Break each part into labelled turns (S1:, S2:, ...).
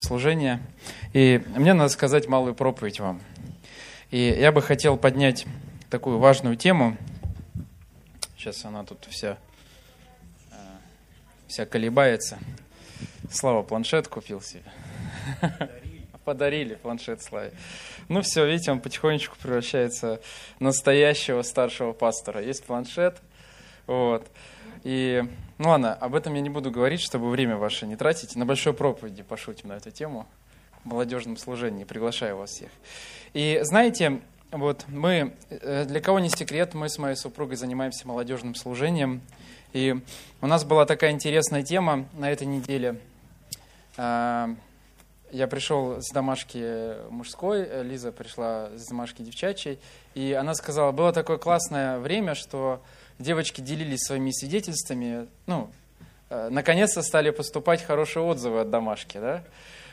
S1: служение. И мне надо сказать малую проповедь вам. И я бы хотел поднять такую важную тему. Сейчас она тут вся, э, вся колебается. Слава планшет купил себе. Подарили, Подарили планшет Славе. Ну все, видите, он потихонечку превращается в настоящего старшего пастора. Есть планшет, вот. И, ну ладно, об этом я не буду говорить, чтобы время ваше не тратить. На большой проповеди пошутим на эту тему, в молодежном служении, приглашаю вас всех. И знаете, вот мы, э, для кого не секрет, мы с моей супругой занимаемся молодежным служением. И у нас была такая интересная тема на этой неделе. А, я пришел с домашки мужской, Лиза пришла с домашки девчачьей, и она сказала, было такое классное время, что девочки делились своими свидетельствами, ну, э, наконец-то стали поступать хорошие отзывы от домашки, да,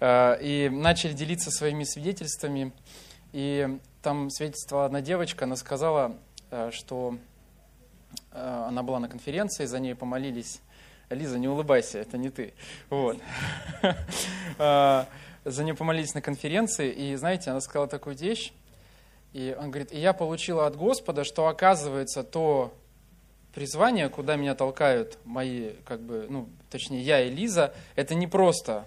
S1: э, и начали делиться своими свидетельствами, и там свидетельствовала одна девочка, она сказала, э, что она была на конференции, за ней помолились. Лиза, не улыбайся, это не ты. Вот. За нее помолились на конференции, и, знаете, она сказала такую вещь, и он говорит, и я получила от Господа, что оказывается то призвание, куда меня толкают мои, как бы, ну, точнее, я и Лиза, это не просто,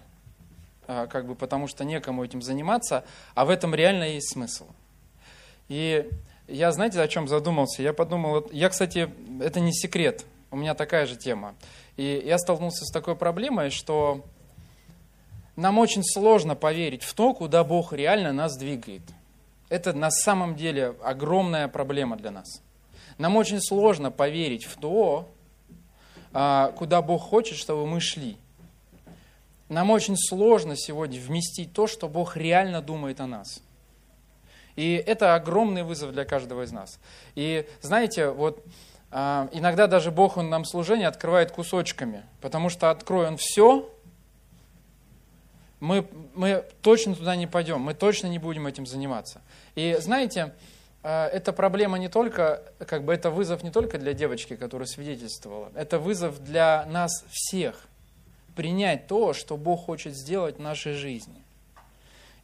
S1: а, как бы, потому что некому этим заниматься, а в этом реально есть смысл. И я, знаете, о чем задумался? Я подумал, я, кстати, это не секрет, у меня такая же тема. И я столкнулся с такой проблемой, что нам очень сложно поверить в то, куда Бог реально нас двигает. Это на самом деле огромная проблема для нас. Нам очень сложно поверить в то, а, куда Бог хочет, чтобы мы шли. Нам очень сложно сегодня вместить то, что Бог реально думает о нас. И это огромный вызов для каждого из нас. И знаете, вот а, иногда даже Бог он нам служение открывает кусочками, потому что открой Он все, мы, мы точно туда не пойдем, мы точно не будем этим заниматься. И знаете, это проблема не только, как бы это вызов не только для девочки, которая свидетельствовала, это вызов для нас всех принять то, что Бог хочет сделать в нашей жизни.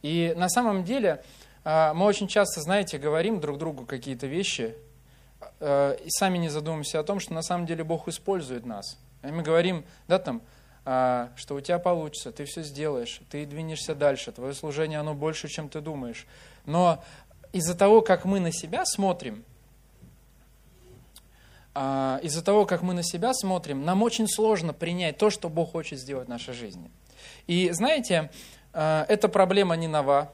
S1: И на самом деле а, мы очень часто, знаете, говорим друг другу какие-то вещи, а, и сами не задумываемся о том, что на самом деле Бог использует нас. И мы говорим, да, там, что у тебя получится, ты все сделаешь, ты двинешься дальше, твое служение, оно больше, чем ты думаешь. Но из-за того, как мы на себя смотрим, а, из-за того, как мы на себя смотрим, нам очень сложно принять то, что Бог хочет сделать в нашей жизни. И знаете, а, эта проблема не нова.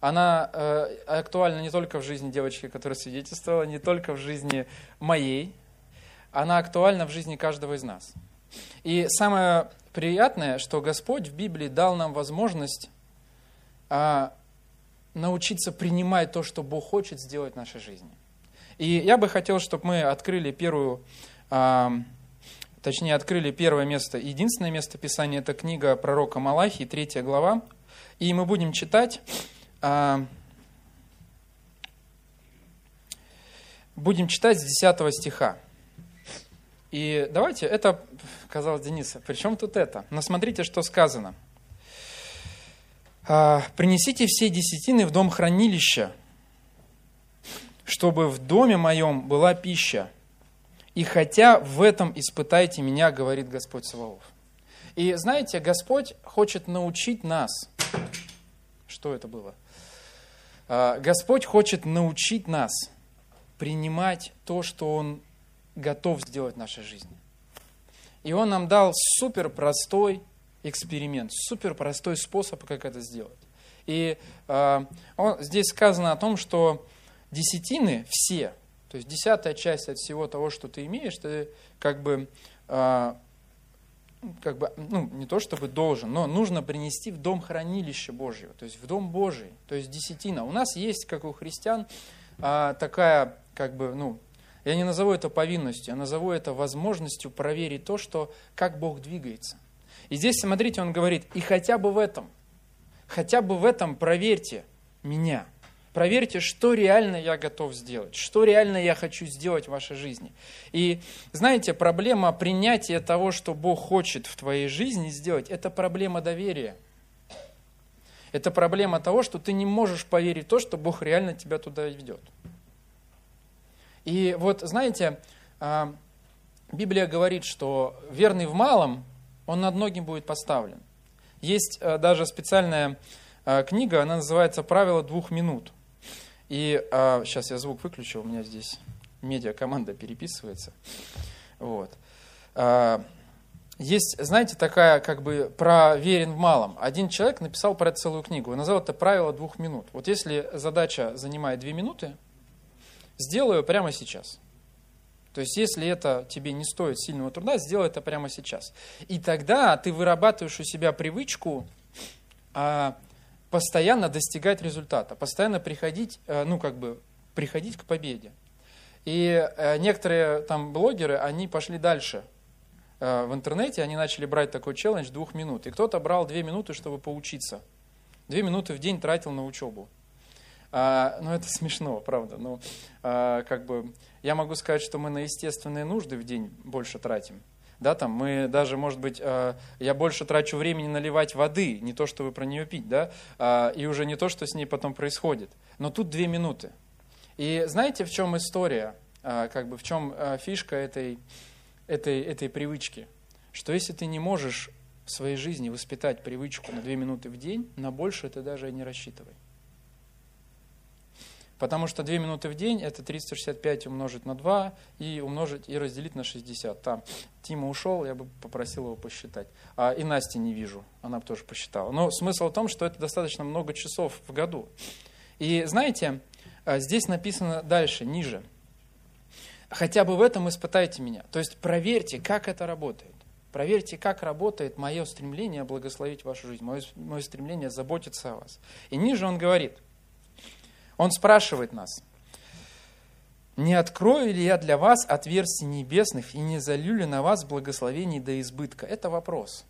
S1: Она а, актуальна не только в жизни девочки, которая свидетельствовала, не только в жизни моей, она актуальна в жизни каждого из нас. И самое приятное, что Господь в Библии дал нам возможность научиться принимать то, что Бог хочет сделать в нашей жизни. И я бы хотел, чтобы мы открыли первую, а, точнее, открыли первое место, единственное место Писания, это книга пророка Малахии, третья глава. И мы будем читать, а, будем читать с 10 стиха. И давайте, это, казалось Дениса, при чем тут это? Но смотрите, что сказано – принесите все десятины в дом хранилища, чтобы в доме моем была пища. И хотя в этом испытайте меня, говорит Господь Саваоф. И знаете, Господь хочет научить нас. Что это было? А, Господь хочет научить нас принимать то, что Он готов сделать в нашей жизни. И Он нам дал супер простой эксперимент, супер простой способ, как это сделать. И э, он, здесь сказано о том, что десятины все, то есть десятая часть от всего того, что ты имеешь, ты как бы, э, как бы ну, не то чтобы должен, но нужно принести в дом хранилища Божьего, то есть в дом Божий, то есть десятина. У нас есть, как у христиан, э, такая, как бы, ну, я не назову это повинностью, я назову это возможностью проверить то, что, как Бог двигается. И здесь, смотрите, он говорит, и хотя бы в этом, хотя бы в этом проверьте меня. Проверьте, что реально я готов сделать, что реально я хочу сделать в вашей жизни. И знаете, проблема принятия того, что Бог хочет в твоей жизни сделать, это проблема доверия. Это проблема того, что ты не можешь поверить в то, что Бог реально тебя туда ведет. И вот, знаете, а, Библия говорит, что верный в малом, он над многим будет поставлен. Есть а, даже специальная а, книга, она называется «Правило двух минут». И сейчас я звук выключу, у меня здесь медиа-команда переписывается. Вот. Есть, знаете, такая как бы про верен в малом. Один человек написал про это целую книгу и назвал это правило двух минут. Вот если задача занимает две минуты, сделаю прямо сейчас. То есть, если это тебе не стоит сильного труда, сделай это прямо сейчас. И тогда ты вырабатываешь у себя привычку а, постоянно достигать результата, постоянно приходить, э, ну, как бы, приходить к победе. И э, некоторые там блогеры, они пошли дальше э, в интернете, они начали брать такой челлендж двух минут. И кто-то брал две минуты, чтобы поучиться. Две минуты в день тратил на учебу. А, ну, это смешно, правда. Ну, а, как бы, я могу сказать, что мы на естественные нужды в день больше тратим. Да, там мы даже, может быть, э, я больше трачу времени наливать воды, не то, чтобы про нее пить, да, э, и уже не то, что с ней потом происходит. Но тут две минуты. И знаете, в чем история, э, как бы в чем э, фишка этой, этой, этой привычки? Что если ты не можешь в своей жизни воспитать привычку на две минуты в день, на больше ты даже и не рассчитывай. Потому что 2 минуты в день это 365 умножить на 2 и умножить и разделить на 60. Там Тима ушел, я бы попросил его посчитать. А, и Насти не вижу, она бы тоже посчитала. Но смысл в том, что это достаточно много часов в году. И знаете, а, здесь написано дальше, ниже. Хотя бы в этом испытайте меня. То есть проверьте, как это работает. Проверьте, как работает мое стремление благословить вашу жизнь, мое, мое стремление заботиться о вас. И ниже он говорит – он спрашивает нас, не открою ли я для вас отверстий небесных и не залью ли на вас благословений до избытка? Это вопрос.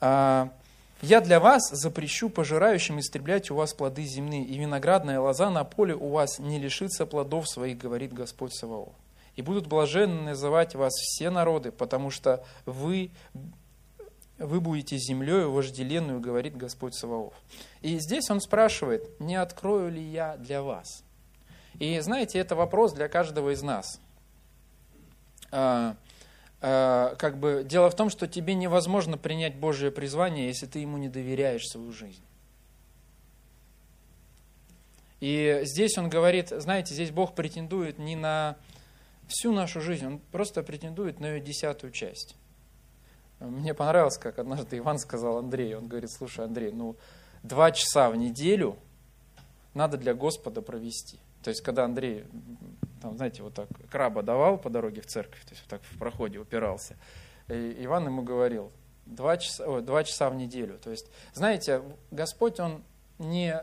S1: А, я для вас запрещу пожирающим истреблять у вас плоды земные, и виноградная лоза на поле у вас не лишится плодов своих, говорит Господь Саваоф. И будут блаженны называть вас все народы, потому что вы вы будете землею вожделенную, говорит Господь Саваоф. И здесь он спрашивает, не открою ли я для вас? И знаете, это вопрос для каждого из нас. А, а, как бы дело в том, что тебе невозможно принять Божье призвание, если ты ему не доверяешь свою жизнь. И здесь он говорит, знаете, здесь Бог претендует не на всю нашу жизнь, он просто претендует на ее десятую часть. Мне понравилось, как однажды Иван сказал Андрею. Он говорит, слушай, Андрей, ну два часа в неделю надо для Господа провести. То есть, когда Андрей, там, знаете, вот так краба давал по дороге в церковь, то есть вот так в проходе упирался, и Иван ему говорил, два часа, о, два часа в неделю. То есть, знаете, Господь, Он не,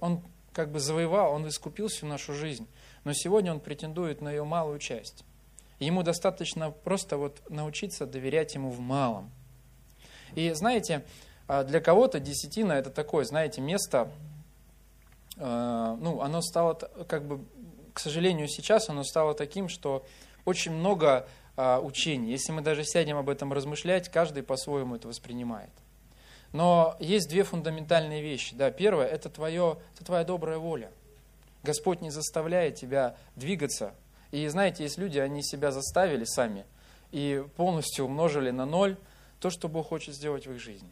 S1: Он как бы завоевал, Он искупил всю нашу жизнь, но сегодня Он претендует на ее малую часть. Ему достаточно просто вот научиться доверять ему в малом. И знаете, а, для кого-то десятина это такое, знаете, место, а, ну, оно стало, как бы, к сожалению, сейчас оно стало таким, что очень много а, учений. Если мы даже сядем об этом размышлять, каждый по-своему это воспринимает. Но есть две фундаментальные вещи. Да, первое – это, твое, это твоя добрая воля. Господь не заставляет тебя двигаться и знаете, есть люди, они себя заставили сами и полностью умножили на ноль то, что Бог хочет сделать в их жизни.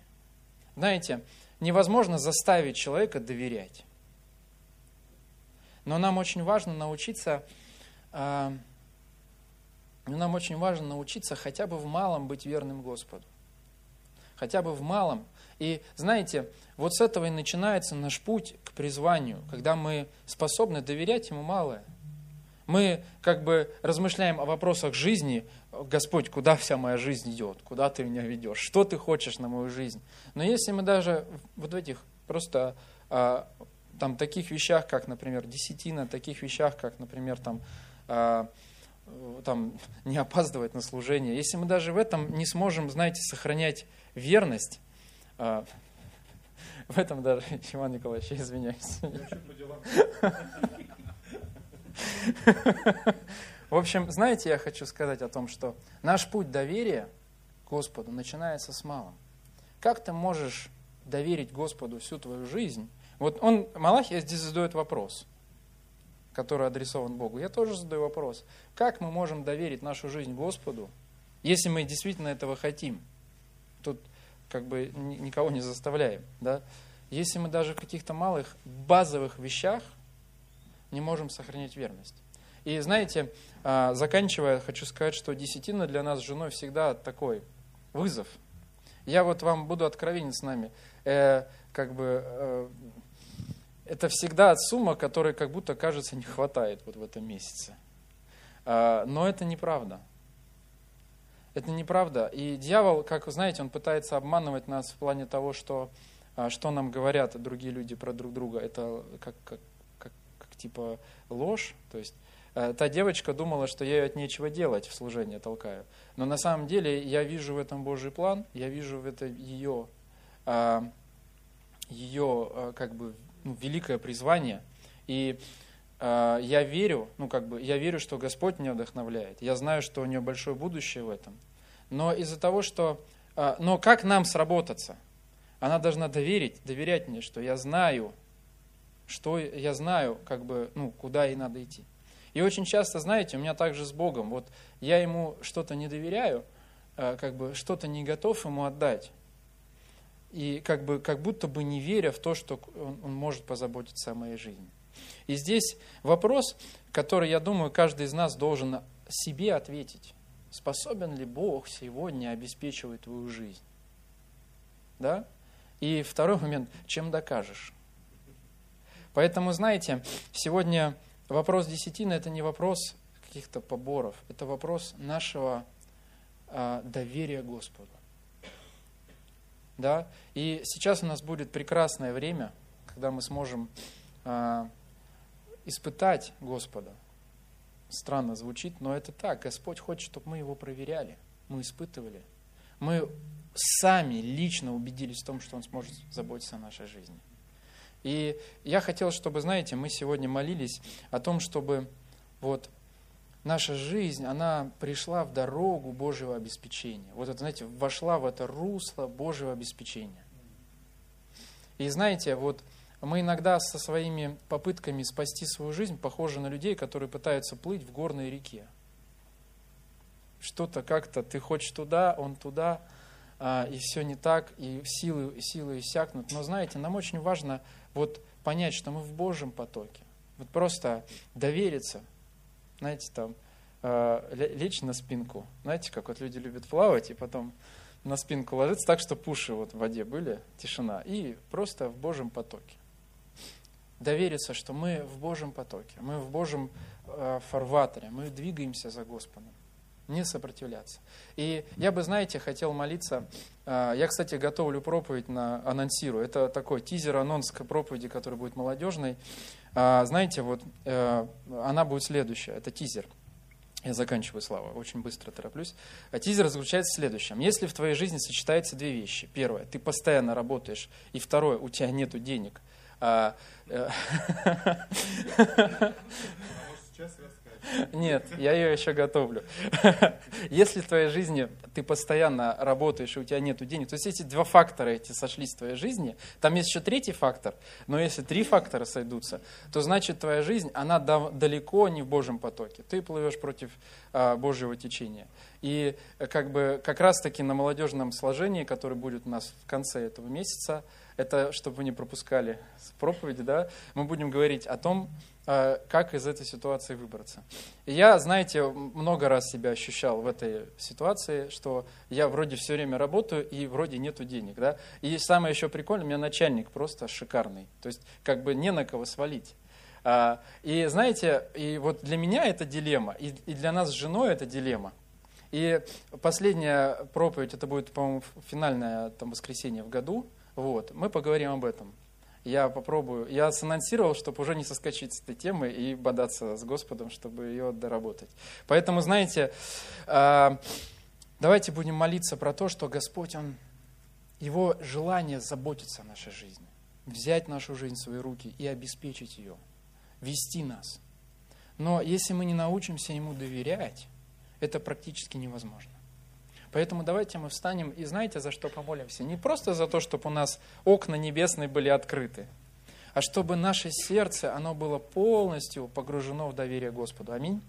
S1: Знаете, невозможно заставить человека доверять. Но нам очень важно научиться, э, нам очень важно научиться хотя бы в малом быть верным Господу. Хотя бы в малом. И знаете, вот с этого и начинается наш путь к призванию, когда мы способны доверять Ему малое. Мы как бы размышляем о вопросах жизни. Господь, куда вся моя жизнь идет? Куда ты меня ведешь? Что ты хочешь на мою жизнь? Но если мы даже вот в этих просто а, там таких вещах, как, например, десятина, таких вещах, как, например, там, а, там не опаздывать на служение, если мы даже в этом не сможем, знаете, сохранять верность, а, В этом даже, Иван Николаевич, я извиняюсь. В общем, знаете, я хочу сказать о том, что наш путь доверия Господу начинается с малым. Как ты можешь доверить Господу всю твою жизнь? Вот он, Малахия здесь задает вопрос, который адресован Богу. Я тоже задаю вопрос. Как мы можем доверить нашу жизнь Господу, если мы действительно этого хотим? Тут как бы никого не заставляем. Да? Если мы даже в каких-то малых базовых вещах не можем сохранять верность. И знаете, а, заканчивая, хочу сказать, что десятина для нас с женой всегда такой вызов. Я вот вам буду откровенен с нами. Э, как бы э, это всегда сумма, которой как будто кажется не хватает вот в этом месяце. Э, но это неправда. Это неправда. И дьявол, как вы знаете, он пытается обманывать нас в плане того, что, а, что нам говорят другие люди про друг друга. Это как, как типа ложь. То есть э, та девочка думала, что я ее от нечего делать в служении толкаю. Но на самом деле я вижу в этом Божий план, я вижу в этом ее, а, ее а, как бы ну, великое призвание. И а, я верю, ну как бы, я верю, что Господь меня вдохновляет. Я знаю, что у нее большое будущее в этом. Но из-за того, что... Но как нам сработаться? Она должна доверить, доверять мне, что я знаю, что я знаю, как бы, ну, куда ей надо идти. И очень часто, знаете, у меня также с Богом, вот я ему что-то не доверяю, а, как бы что-то не готов ему отдать. И как, бы, как будто бы не веря в то, что он, он может позаботиться о моей жизни. И здесь вопрос, который, я думаю, каждый из нас должен себе ответить. Способен ли Бог сегодня обеспечивать твою жизнь? Да? И второй момент, чем докажешь? Поэтому, знаете, сегодня вопрос десятины – это не вопрос каких-то поборов, это вопрос нашего а, доверия Господу. Да? И сейчас у нас будет прекрасное время, когда мы сможем а, испытать Господа. Странно звучит, но это так. Господь хочет, чтобы мы его проверяли, мы испытывали. Мы сами лично убедились в том, что Он сможет заботиться о нашей жизни. И я хотел, чтобы, знаете, мы сегодня молились о том, чтобы вот наша жизнь, она пришла в дорогу Божьего обеспечения. Вот знаете, вошла в это русло Божьего обеспечения. И знаете, вот мы иногда со своими попытками спасти свою жизнь похожи на людей, которые пытаются плыть в горной реке. Что-то как-то, ты хочешь туда, он туда, и все не так, и силы, силы иссякнут. Но знаете, нам очень важно вот понять, что мы в Божьем потоке. Вот просто довериться, знаете, там, а, лечь на спинку. Знаете, как вот люди любят плавать, и потом на спинку ложиться так, что пуши вот в воде были, тишина, и просто в Божьем потоке довериться, что мы в Божьем потоке, мы в Божьем э, фарватере, мы двигаемся за Господом, не сопротивляться. И я бы, знаете, хотел молиться, э, я, кстати, готовлю проповедь, на, анонсирую, это такой тизер, анонс к проповеди, который будет молодежной. Э, знаете, вот э, она будет следующая, это тизер. Я заканчиваю, Слава, очень быстро тороплюсь. А тизер заключается в следующем. Если в твоей жизни сочетаются две вещи. Первое, ты постоянно работаешь. И второе, у тебя нет денег – а, э, нет, я ее еще готовлю. Если в твоей жизни ты постоянно работаешь, и у тебя нет денег, то есть эти два фактора эти сошлись в твоей жизни, там есть еще третий фактор, но если три фактора сойдутся, то значит твоя жизнь, она далеко не в Божьем потоке. Ты плывешь против а, Божьего течения. И как бы как раз-таки на молодежном сложении, которое будет у нас в конце этого месяца, это чтобы вы не пропускали проповеди, да, мы будем говорить о том, э, как из этой ситуации выбраться. Я, знаете, много раз себя ощущал в этой ситуации, что я вроде все время работаю и вроде нету денег, да. И самое еще прикольное, у меня начальник просто шикарный, то есть как бы не на кого свалить. А, и знаете, и вот для меня это дилемма, и для нас с женой это дилемма. И последняя проповедь, это будет, по-моему, финальное там, воскресенье в году, вот, мы поговорим об этом. Я попробую. Я санонсировал, чтобы уже не соскочить с этой темы и бодаться с Господом, чтобы ее доработать. Поэтому, знаете, а, давайте будем молиться про то, что Господь, Он, Его желание заботиться о нашей жизни. взять нашу жизнь в свои руки и обеспечить ее, вести нас. Но если мы не научимся Ему доверять, это практически невозможно. Поэтому давайте мы встанем и знаете, за что помолимся? Не просто за то, чтобы у нас окна небесные были открыты, а чтобы наше сердце, оно было полностью погружено в доверие Господу. Аминь.